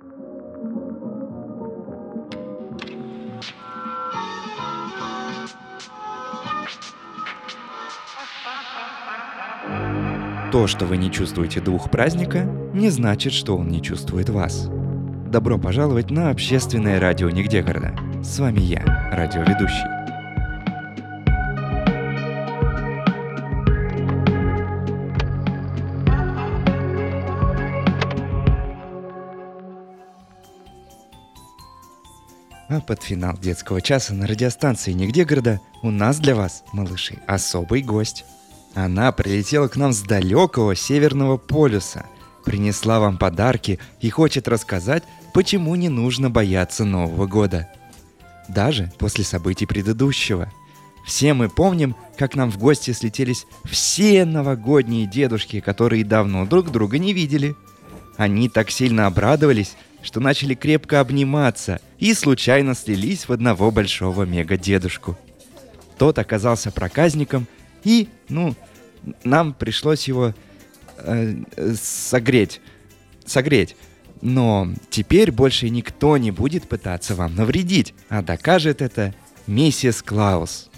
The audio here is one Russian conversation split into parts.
То, что вы не чувствуете дух праздника, не значит, что он не чувствует вас. Добро пожаловать на общественное радио «Нигде города». С вами я, радиоведущий. А под финал детского часа на радиостанции «Нигде города» у нас для вас, малыши, особый гость. Она прилетела к нам с далекого Северного полюса, принесла вам подарки и хочет рассказать, почему не нужно бояться Нового года. Даже после событий предыдущего. Все мы помним, как нам в гости слетелись все новогодние дедушки, которые давно друг друга не видели. Они так сильно обрадовались, что начали крепко обниматься и случайно слились в одного большого мега-дедушку. Тот оказался проказником и, ну, нам пришлось его э, согреть. Согреть. Но теперь больше никто не будет пытаться вам навредить, а докажет это миссис Клаус.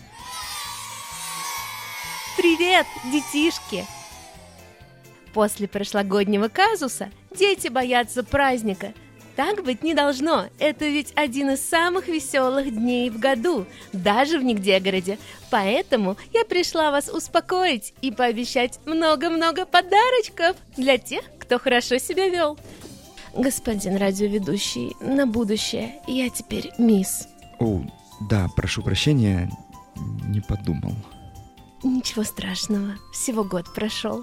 Привет, детишки! После прошлогоднего казуса дети боятся праздника – так быть не должно. Это ведь один из самых веселых дней в году, даже в Нигдегороде. Поэтому я пришла вас успокоить и пообещать много-много подарочков для тех, кто хорошо себя вел. Господин радиоведущий, на будущее я теперь мисс. О, да, прошу прощения, не подумал. Ничего страшного, всего год прошел.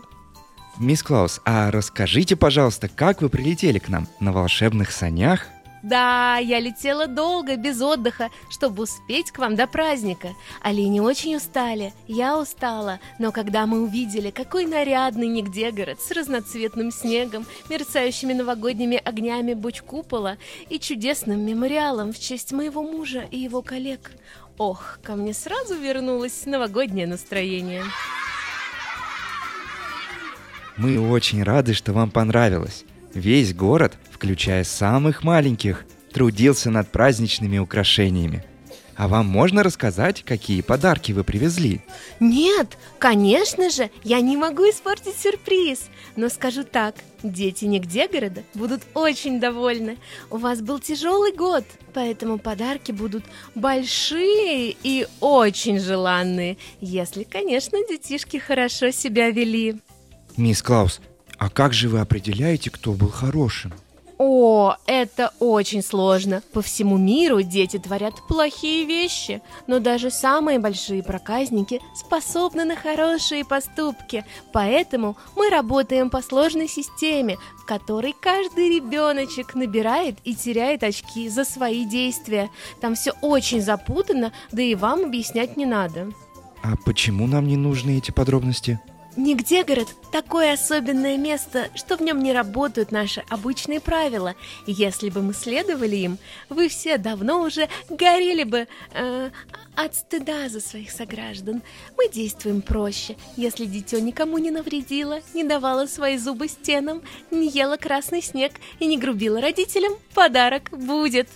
Мисс Клаус, а расскажите, пожалуйста, как вы прилетели к нам? На волшебных санях? Да, я летела долго, без отдыха, чтобы успеть к вам до праздника. Олени очень устали, я устала, но когда мы увидели, какой нарядный нигде город с разноцветным снегом, мерцающими новогодними огнями буч купола и чудесным мемориалом в честь моего мужа и его коллег, ох, ко мне сразу вернулось новогоднее настроение. Мы очень рады, что вам понравилось. Весь город, включая самых маленьких, трудился над праздничными украшениями. А вам можно рассказать, какие подарки вы привезли? Нет, конечно же, я не могу испортить сюрприз. Но скажу так, дети нигде города будут очень довольны. У вас был тяжелый год, поэтому подарки будут большие и очень желанные, если, конечно, детишки хорошо себя вели. Мисс Клаус, а как же вы определяете, кто был хорошим? О, это очень сложно. По всему миру дети творят плохие вещи, но даже самые большие проказники способны на хорошие поступки. Поэтому мы работаем по сложной системе, в которой каждый ребеночек набирает и теряет очки за свои действия. Там все очень запутано, да и вам объяснять не надо. А почему нам не нужны эти подробности? Нигде, город, такое особенное место, что в нем не работают наши обычные правила. Если бы мы следовали им, вы все давно уже горели бы э, от стыда за своих сограждан. Мы действуем проще. Если дитё никому не навредило, не давало свои зубы стенам, не ела красный снег и не грубила родителям, подарок будет.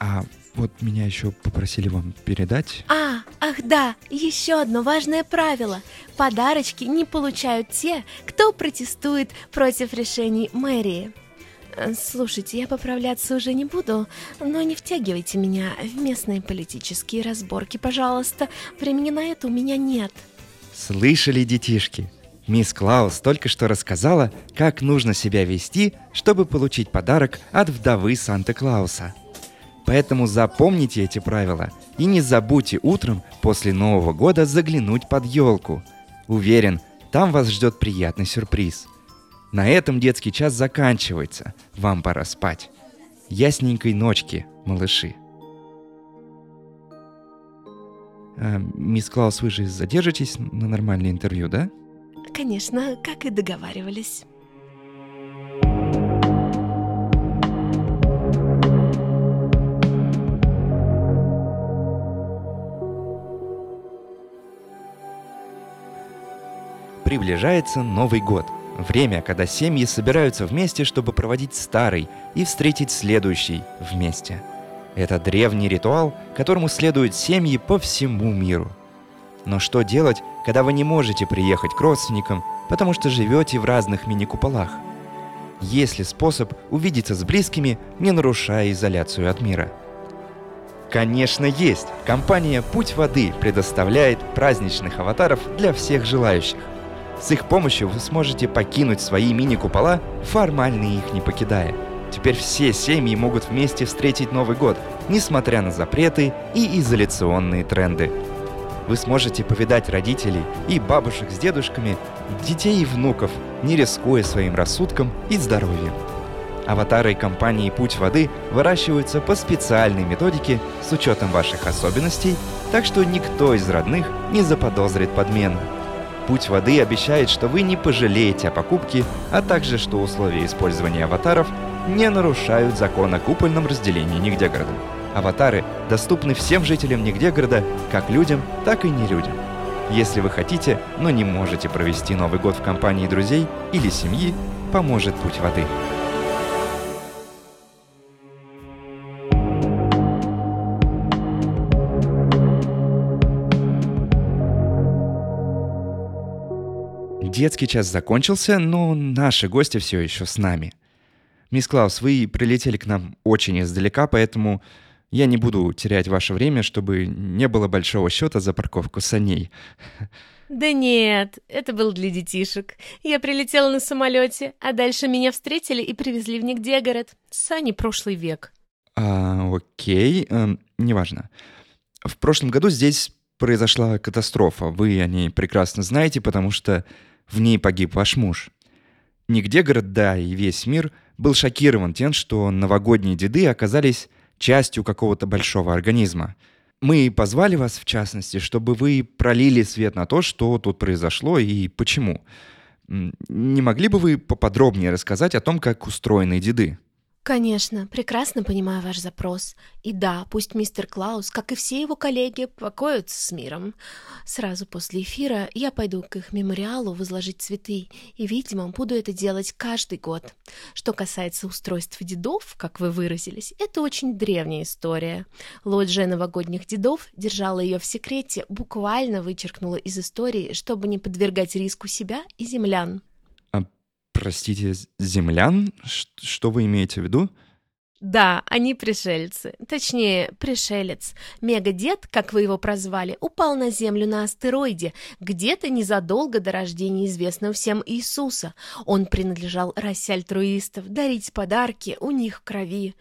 А вот меня еще попросили вам передать. А, ах да, еще одно важное правило. Подарочки не получают те, кто протестует против решений мэрии. Э, слушайте, я поправляться уже не буду, но не втягивайте меня в местные политические разборки, пожалуйста. Времени на это у меня нет. Слышали, детишки? Мисс Клаус только что рассказала, как нужно себя вести, чтобы получить подарок от вдовы Санта-Клауса. Поэтому запомните эти правила и не забудьте утром после Нового года заглянуть под елку. Уверен, там вас ждет приятный сюрприз. На этом детский час заканчивается. Вам пора спать. Ясненькой ночки, малыши. А, мисс Клаус, вы же задержитесь на нормальное интервью, да? Конечно, как и договаривались. Приближается Новый год. Время, когда семьи собираются вместе, чтобы проводить старый и встретить следующий вместе. Это древний ритуал, которому следуют семьи по всему миру. Но что делать, когда вы не можете приехать к родственникам, потому что живете в разных мини-куполах? Есть ли способ увидеться с близкими, не нарушая изоляцию от мира? Конечно, есть. Компания «Путь воды» предоставляет праздничных аватаров для всех желающих. С их помощью вы сможете покинуть свои мини-купола, формально их не покидая. Теперь все семьи могут вместе встретить Новый год, несмотря на запреты и изоляционные тренды. Вы сможете повидать родителей и бабушек с дедушками, детей и внуков, не рискуя своим рассудком и здоровьем. Аватары компании «Путь воды» выращиваются по специальной методике с учетом ваших особенностей, так что никто из родных не заподозрит подмену. Путь воды обещает, что вы не пожалеете о покупке, а также что условия использования аватаров не нарушают закон о купольном разделении нигде города. Аватары доступны всем жителям нигде города, как людям, так и не людям. Если вы хотите, но не можете провести Новый год в компании друзей или семьи, поможет Путь воды. Детский час закончился, но наши гости все еще с нами. Мисс Клаус, вы прилетели к нам очень издалека, поэтому я не буду терять ваше время, чтобы не было большого счета за парковку саней. Да нет, это был для детишек. Я прилетела на самолете, а дальше меня встретили и привезли в Нигдегород. Сани прошлый век. А, окей, эм, неважно. В прошлом году здесь произошла катастрофа. Вы о ней прекрасно знаете, потому что в ней погиб ваш муж. Нигде город, да, и весь мир был шокирован тем, что новогодние деды оказались частью какого-то большого организма. Мы позвали вас, в частности, чтобы вы пролили свет на то, что тут произошло и почему. Не могли бы вы поподробнее рассказать о том, как устроены деды? Конечно, прекрасно понимаю ваш запрос. И да, пусть мистер Клаус, как и все его коллеги, покоятся с миром. Сразу после эфира я пойду к их мемориалу возложить цветы, и, видимо, буду это делать каждый год. Что касается устройства дедов, как вы выразились, это очень древняя история. Лоджия новогодних дедов держала ее в секрете, буквально вычеркнула из истории, чтобы не подвергать риску себя и землян. Простите, землян? Что вы имеете в виду? Да, они пришельцы. Точнее, пришелец. Мегадед, как вы его прозвали, упал на Землю на астероиде, где-то незадолго до рождения известного всем Иисуса. Он принадлежал расе альтруистов, дарить подарки у них в крови.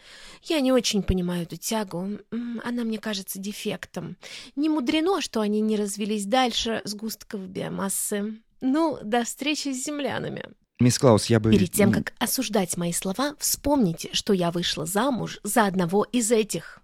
Я не очень понимаю эту тягу. Она мне кажется дефектом. Не мудрено, что они не развелись дальше сгустков биомассы. Ну, до встречи с землянами. Мисс Клаус, я бы... Перед тем, как осуждать мои слова, вспомните, что я вышла замуж за одного из этих.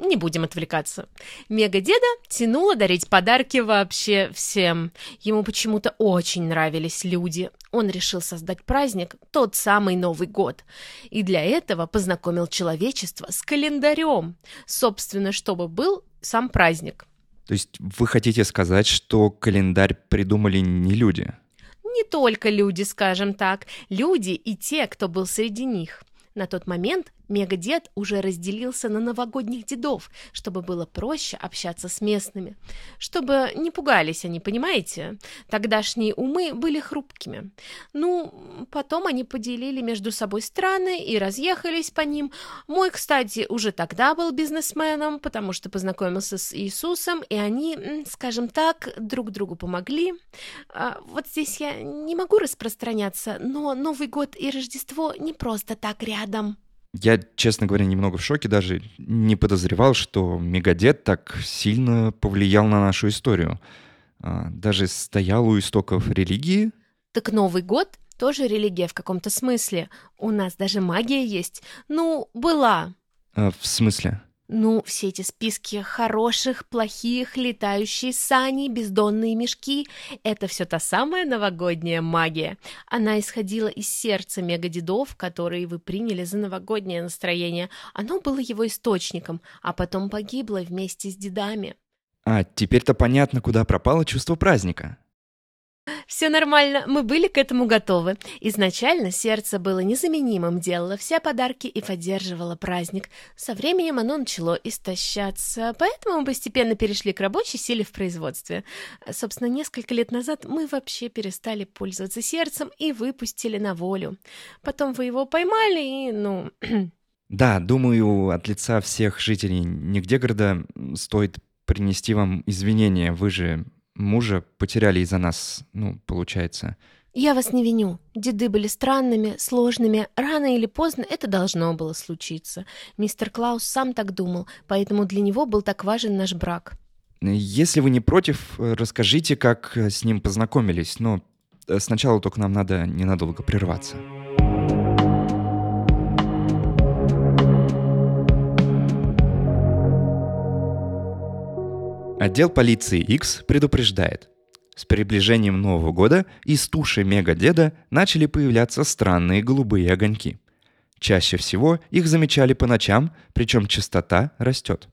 Не будем отвлекаться. Мега-деда тянула дарить подарки вообще всем. Ему почему-то очень нравились люди. Он решил создать праздник, тот самый Новый год. И для этого познакомил человечество с календарем. Собственно, чтобы был сам праздник. То есть вы хотите сказать, что календарь придумали не люди? Не только люди, скажем так, люди и те, кто был среди них. На тот момент Мегадед уже разделился на новогодних дедов, чтобы было проще общаться с местными. Чтобы не пугались они, понимаете? Тогдашние умы были хрупкими. Ну, потом они поделили между собой страны и разъехались по ним. Мой, кстати, уже тогда был бизнесменом, потому что познакомился с Иисусом, и они, скажем так, друг другу помогли. А, вот здесь я не могу распространяться, но Новый год и Рождество не просто так рядом. Я, честно говоря, немного в шоке, даже не подозревал, что Мегадет так сильно повлиял на нашу историю. А, даже стоял у истоков религии. Так Новый год тоже религия в каком-то смысле. У нас даже магия есть. Ну, была. А, в смысле? Ну, все эти списки хороших, плохих, летающие сани, бездонные мешки — это все та самая новогодняя магия. Она исходила из сердца мегадедов, которые вы приняли за новогоднее настроение. Оно было его источником, а потом погибло вместе с дедами. А, теперь-то понятно, куда пропало чувство праздника. Все нормально, мы были к этому готовы. Изначально сердце было незаменимым, делало все подарки и поддерживало праздник. Со временем оно начало истощаться, поэтому мы постепенно перешли к рабочей силе в производстве. Собственно, несколько лет назад мы вообще перестали пользоваться сердцем и выпустили на волю. Потом вы его поймали и, ну... Да, думаю, от лица всех жителей нигде города стоит принести вам извинения. Вы же мужа потеряли из-за нас, ну, получается. Я вас не виню. Деды были странными, сложными. Рано или поздно это должно было случиться. Мистер Клаус сам так думал, поэтому для него был так важен наш брак. Если вы не против, расскажите, как с ним познакомились. Но сначала только нам надо ненадолго прерваться. Отдел полиции X предупреждает. С приближением Нового года из туши Мега-деда начали появляться странные голубые огоньки. Чаще всего их замечали по ночам, причем частота растет.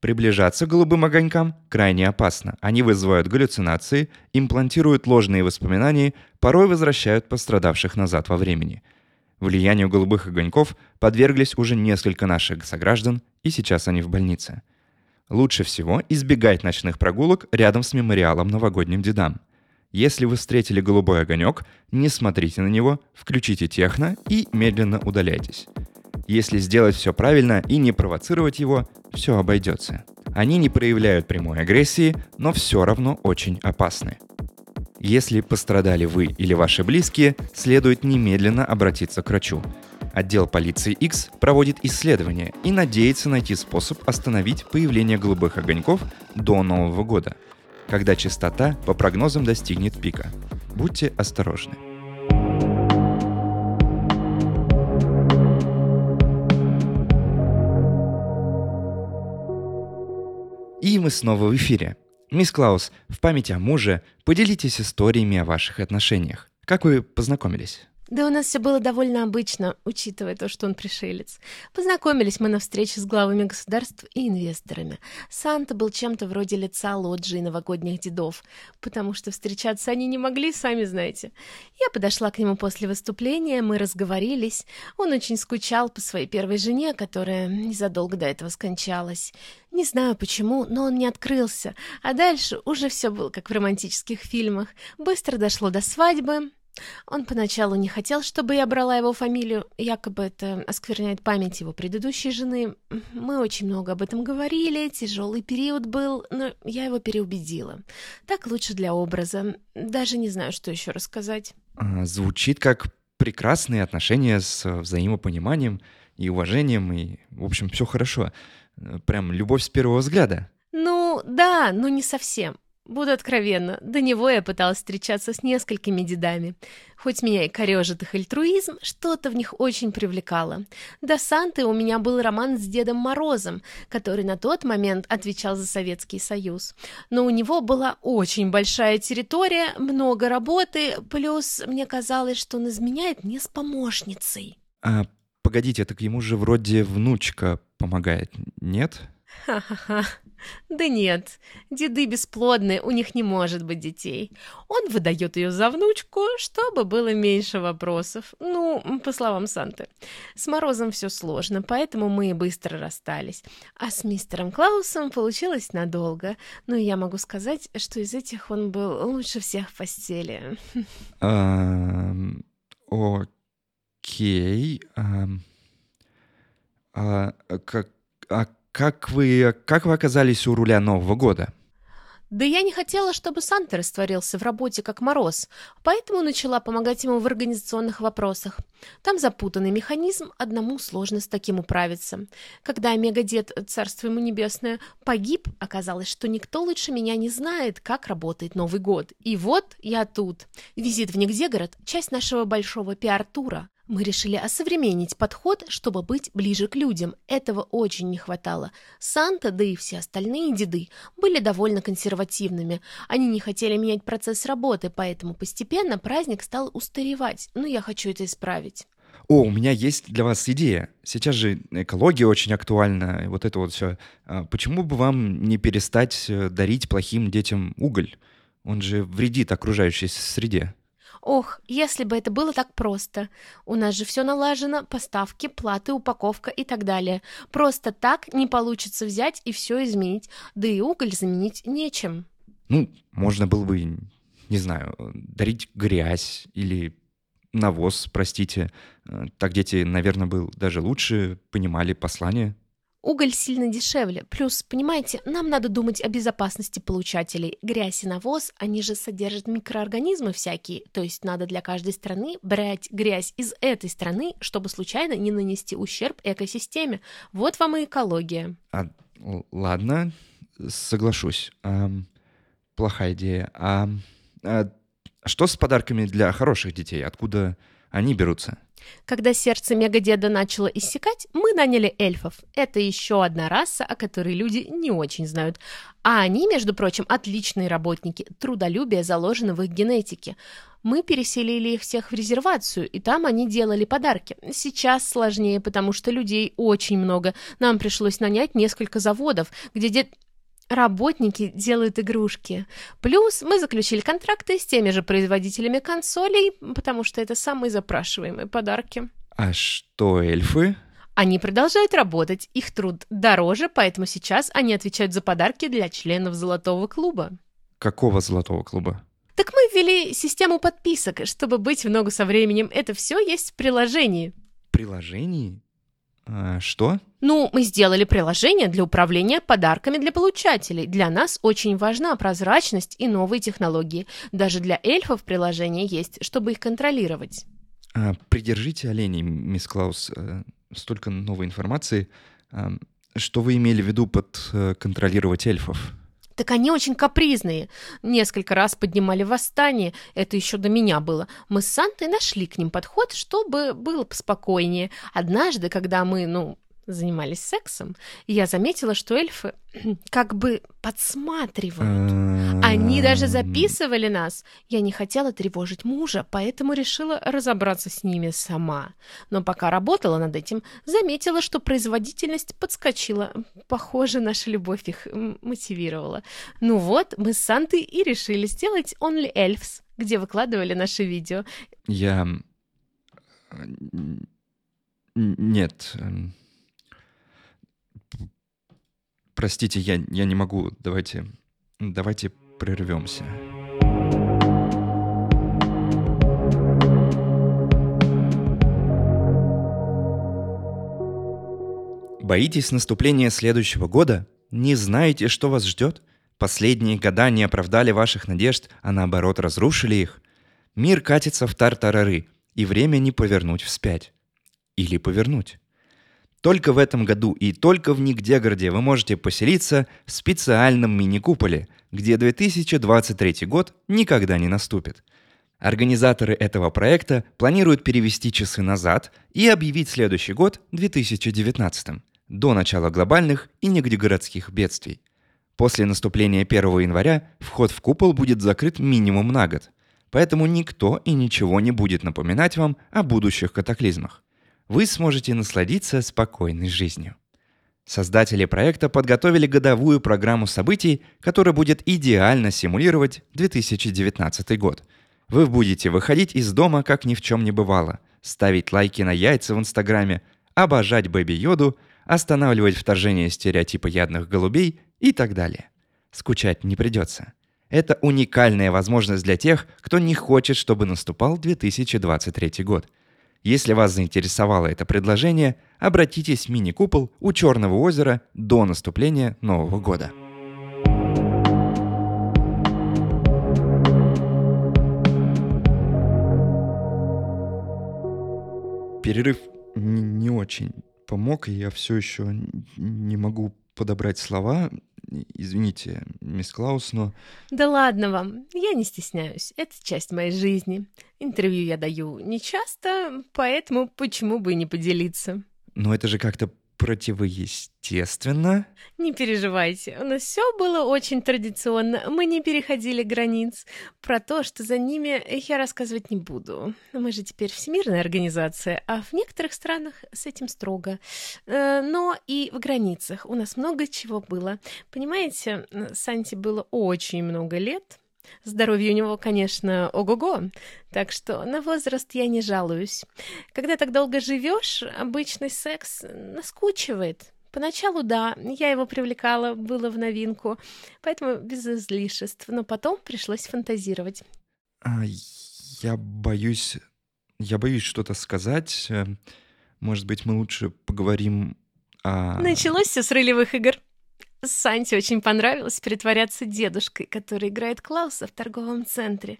Приближаться к голубым огонькам крайне опасно. Они вызывают галлюцинации, имплантируют ложные воспоминания, порой возвращают пострадавших назад во времени. Влиянию голубых огоньков подверглись уже несколько наших сограждан, и сейчас они в больнице – Лучше всего избегать ночных прогулок рядом с мемориалом новогодним дедам. Если вы встретили голубой огонек, не смотрите на него, включите техно и медленно удаляйтесь. Если сделать все правильно и не провоцировать его, все обойдется. Они не проявляют прямой агрессии, но все равно очень опасны. Если пострадали вы или ваши близкие, следует немедленно обратиться к врачу. Отдел полиции X проводит исследования и надеется найти способ остановить появление голубых огоньков до Нового года, когда частота по прогнозам достигнет пика. Будьте осторожны. И мы снова в эфире. Мисс Клаус, в память о муже поделитесь историями о ваших отношениях. Как вы познакомились? Да у нас все было довольно обычно, учитывая то, что он пришелец. Познакомились мы на встрече с главами государств и инвесторами. Санта был чем-то вроде лица лоджии новогодних дедов, потому что встречаться они не могли, сами знаете. Я подошла к нему после выступления, мы разговорились. Он очень скучал по своей первой жене, которая незадолго до этого скончалась. Не знаю почему, но он не открылся, а дальше уже все было как в романтических фильмах. Быстро дошло до свадьбы, он поначалу не хотел, чтобы я брала его фамилию, якобы это оскверняет память его предыдущей жены. Мы очень много об этом говорили, тяжелый период был, но я его переубедила. Так лучше для образа. Даже не знаю, что еще рассказать. А, звучит как прекрасные отношения с взаимопониманием и уважением, и, в общем, все хорошо. Прям любовь с первого взгляда. Ну, да, но не совсем. Буду откровенна, до него я пыталась встречаться с несколькими дедами. Хоть меня и корежит их альтруизм, что-то в них очень привлекало. До Санты у меня был роман с Дедом Морозом, который на тот момент отвечал за Советский Союз. Но у него была очень большая территория, много работы, плюс мне казалось, что он изменяет мне с помощницей. А, погодите, так ему же вроде внучка помогает, нет? Ха-ха-ха. Да нет, деды бесплодные, у них не может быть детей. Он выдает ее за внучку, чтобы было меньше вопросов. Ну, по словам Санты. С Морозом все сложно, поэтому мы и быстро расстались. А с мистером Клаусом получилось надолго. Но я могу сказать, что из этих он был лучше всех в постели. Окей. А как а как вы, как вы оказались у руля Нового года? Да я не хотела, чтобы Санта растворился в работе как мороз, поэтому начала помогать ему в организационных вопросах. Там запутанный механизм, одному сложно с таким управиться. Когда Омега-дед, царство ему небесное, погиб, оказалось, что никто лучше меня не знает, как работает Новый год. И вот я тут. Визит в Нигдегород – часть нашего большого пиар-тура. Мы решили осовременить подход, чтобы быть ближе к людям. Этого очень не хватало. Санта, да и все остальные деды были довольно консервативными. Они не хотели менять процесс работы, поэтому постепенно праздник стал устаревать. Но я хочу это исправить. О, у меня есть для вас идея. Сейчас же экология очень актуальна, вот это вот все. А почему бы вам не перестать э, дарить плохим детям уголь? Он же вредит окружающей среде. Ох, если бы это было так просто. У нас же все налажено, поставки, платы, упаковка и так далее. Просто так не получится взять и все изменить, да и уголь заменить нечем. Ну, можно было бы, не знаю, дарить грязь или навоз, простите. Э, так дети, наверное, бы даже лучше понимали послание. Уголь сильно дешевле. Плюс, понимаете, нам надо думать о безопасности получателей. Грязь и навоз, они же содержат микроорганизмы всякие. То есть надо для каждой страны брать грязь из этой страны, чтобы случайно не нанести ущерб экосистеме. Вот вам и экология. А, ладно, соглашусь. А, плохая идея. А, а что с подарками для хороших детей? Откуда они берутся? Когда сердце мегадеда начало иссякать, мы наняли эльфов. Это еще одна раса, о которой люди не очень знают. А они, между прочим, отличные работники. Трудолюбие заложено в их генетике. Мы переселили их всех в резервацию, и там они делали подарки. Сейчас сложнее, потому что людей очень много. Нам пришлось нанять несколько заводов, где дед работники делают игрушки. Плюс мы заключили контракты с теми же производителями консолей, потому что это самые запрашиваемые подарки. А что эльфы? Они продолжают работать, их труд дороже, поэтому сейчас они отвечают за подарки для членов Золотого клуба. Какого Золотого клуба? Так мы ввели систему подписок, чтобы быть в ногу со временем. Это все есть в приложении. Приложении? А, что? Ну, мы сделали приложение для управления подарками для получателей. Для нас очень важна прозрачность и новые технологии. Даже для эльфов приложение есть, чтобы их контролировать. А, придержите оленей, мисс Клаус. А, столько новой информации. Что вы имели в виду под а, контролировать эльфов? Так они очень капризные. Несколько раз поднимали восстание. Это еще до меня было. Мы с Сантой нашли к ним подход, чтобы было поспокойнее. Однажды, когда мы, ну, занимались сексом, я заметила, что эльфы как бы подсматривают. Они даже записывали нас. Я не хотела тревожить мужа, поэтому решила разобраться с ними сама. Но пока работала над этим, заметила, что производительность подскочила. Похоже, наша любовь их мотивировала. Ну вот, мы с Сантой и решили сделать Only Elves, где выкладывали наши видео. Я... Нет, эм, Простите, я, я не могу. Давайте, давайте прервемся. Боитесь наступления следующего года? Не знаете, что вас ждет? Последние года не оправдали ваших надежд, а наоборот разрушили их? Мир катится в тартарары, и время не повернуть вспять. Или повернуть. Только в этом году и только в Нигдегороде вы можете поселиться в специальном мини-куполе, где 2023 год никогда не наступит. Организаторы этого проекта планируют перевести часы назад и объявить следующий год 2019 до начала глобальных и нигдегородских бедствий. После наступления 1 января вход в купол будет закрыт минимум на год, поэтому никто и ничего не будет напоминать вам о будущих катаклизмах вы сможете насладиться спокойной жизнью. Создатели проекта подготовили годовую программу событий, которая будет идеально симулировать 2019 год. Вы будете выходить из дома, как ни в чем не бывало, ставить лайки на яйца в Инстаграме, обожать Бэби Йоду, останавливать вторжение стереотипа ядных голубей и так далее. Скучать не придется. Это уникальная возможность для тех, кто не хочет, чтобы наступал 2023 год – если вас заинтересовало это предложение, обратитесь в мини-купол у Черного озера до наступления Нового года. Перерыв не очень помог, и я все еще не могу подобрать слова. Извините, мисс Клаус, но... Да ладно вам, я не стесняюсь, это часть моей жизни. Интервью я даю не часто, поэтому почему бы и не поделиться. Но это же как-то противоестественно? Не переживайте, у нас все было очень традиционно, мы не переходили границ. Про то, что за ними, я рассказывать не буду. Мы же теперь всемирная организация, а в некоторых странах с этим строго. Э, но и в границах у нас много чего было. Понимаете, Санте было очень много лет, Здоровье у него, конечно, ого-го, так что на возраст я не жалуюсь. Когда так долго живешь, обычный секс наскучивает. Поначалу, да, я его привлекала, было в новинку, поэтому без излишеств, но потом пришлось фантазировать. А, я боюсь... Я боюсь что-то сказать. Может быть, мы лучше поговорим о... Началось все с ролевых игр. Санте очень понравилось притворяться дедушкой, который играет Клауса в торговом центре.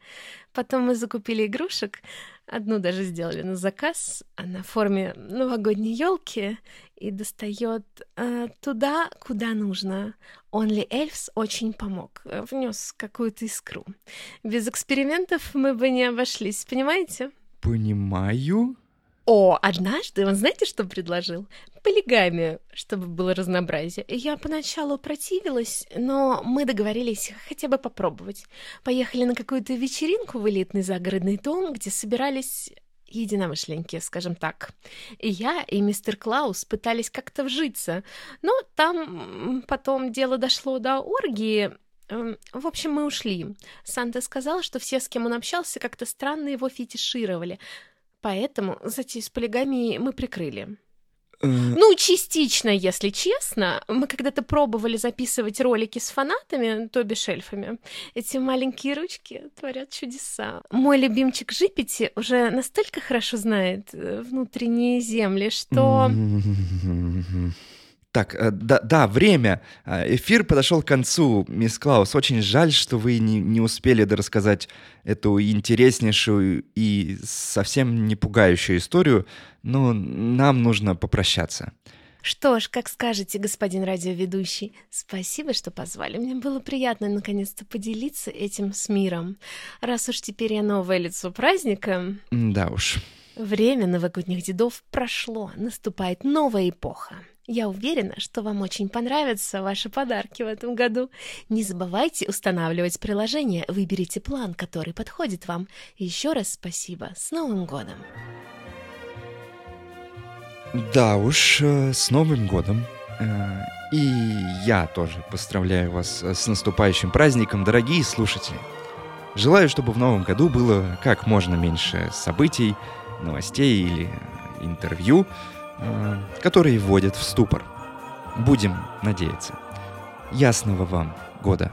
Потом мы закупили игрушек, одну даже сделали на заказ, она в форме новогодней елки и достает э, туда, куда нужно. Онли Эльфс очень помог, э, внес какую-то искру. Без экспериментов мы бы не обошлись, понимаете? Понимаю. О, однажды он знаете, что предложил? Полигамию, чтобы было разнообразие. Я поначалу противилась, но мы договорились хотя бы попробовать. Поехали на какую-то вечеринку в элитный загородный дом, где собирались единомышленники, скажем так. И я, и мистер Клаус пытались как-то вжиться, но там потом дело дошло до оргии, Эм, В общем, мы ушли. Санта сказал, что все, с кем он общался, как-то странно его фетишировали. Поэтому затею с полигамией мы прикрыли. Э, Ну, частично, если честно. Мы когда-то пробовали записывать ролики с фанатами, то бишь эльфами. Эти маленькие ручки творят чудеса. Мой любимчик Жипити уже настолько хорошо знает э, внутренние земли, что... Так, э, да, да, время. А, Эфир подошел к концу, мисс Клаус. Очень жаль, что вы не, не успели рассказать эту интереснейшую и совсем не пугающую историю, но нам нужно попрощаться. Что ж, как скажете, господин радиоведущий. Спасибо, что позвали. Мне было приятно наконец-то поделиться этим с миром. Раз уж теперь я новое лицо праздника, Да уж. время новогодних дедов прошло, наступает новая эпоха. Я уверена, что вам очень понравятся ваши подарки в этом году. Не забывайте устанавливать приложение, выберите план, который подходит вам. Еще раз спасибо. С Новым годом! Да уж, э, с Новым годом. Э, И я тоже поздравляю вас э, с наступающим праздником, дорогие слушатели. Желаю, чтобы в новом году было как можно меньше событий, новостей или интервью, которые вводят в ступор. Будем надеяться. Ясного вам года.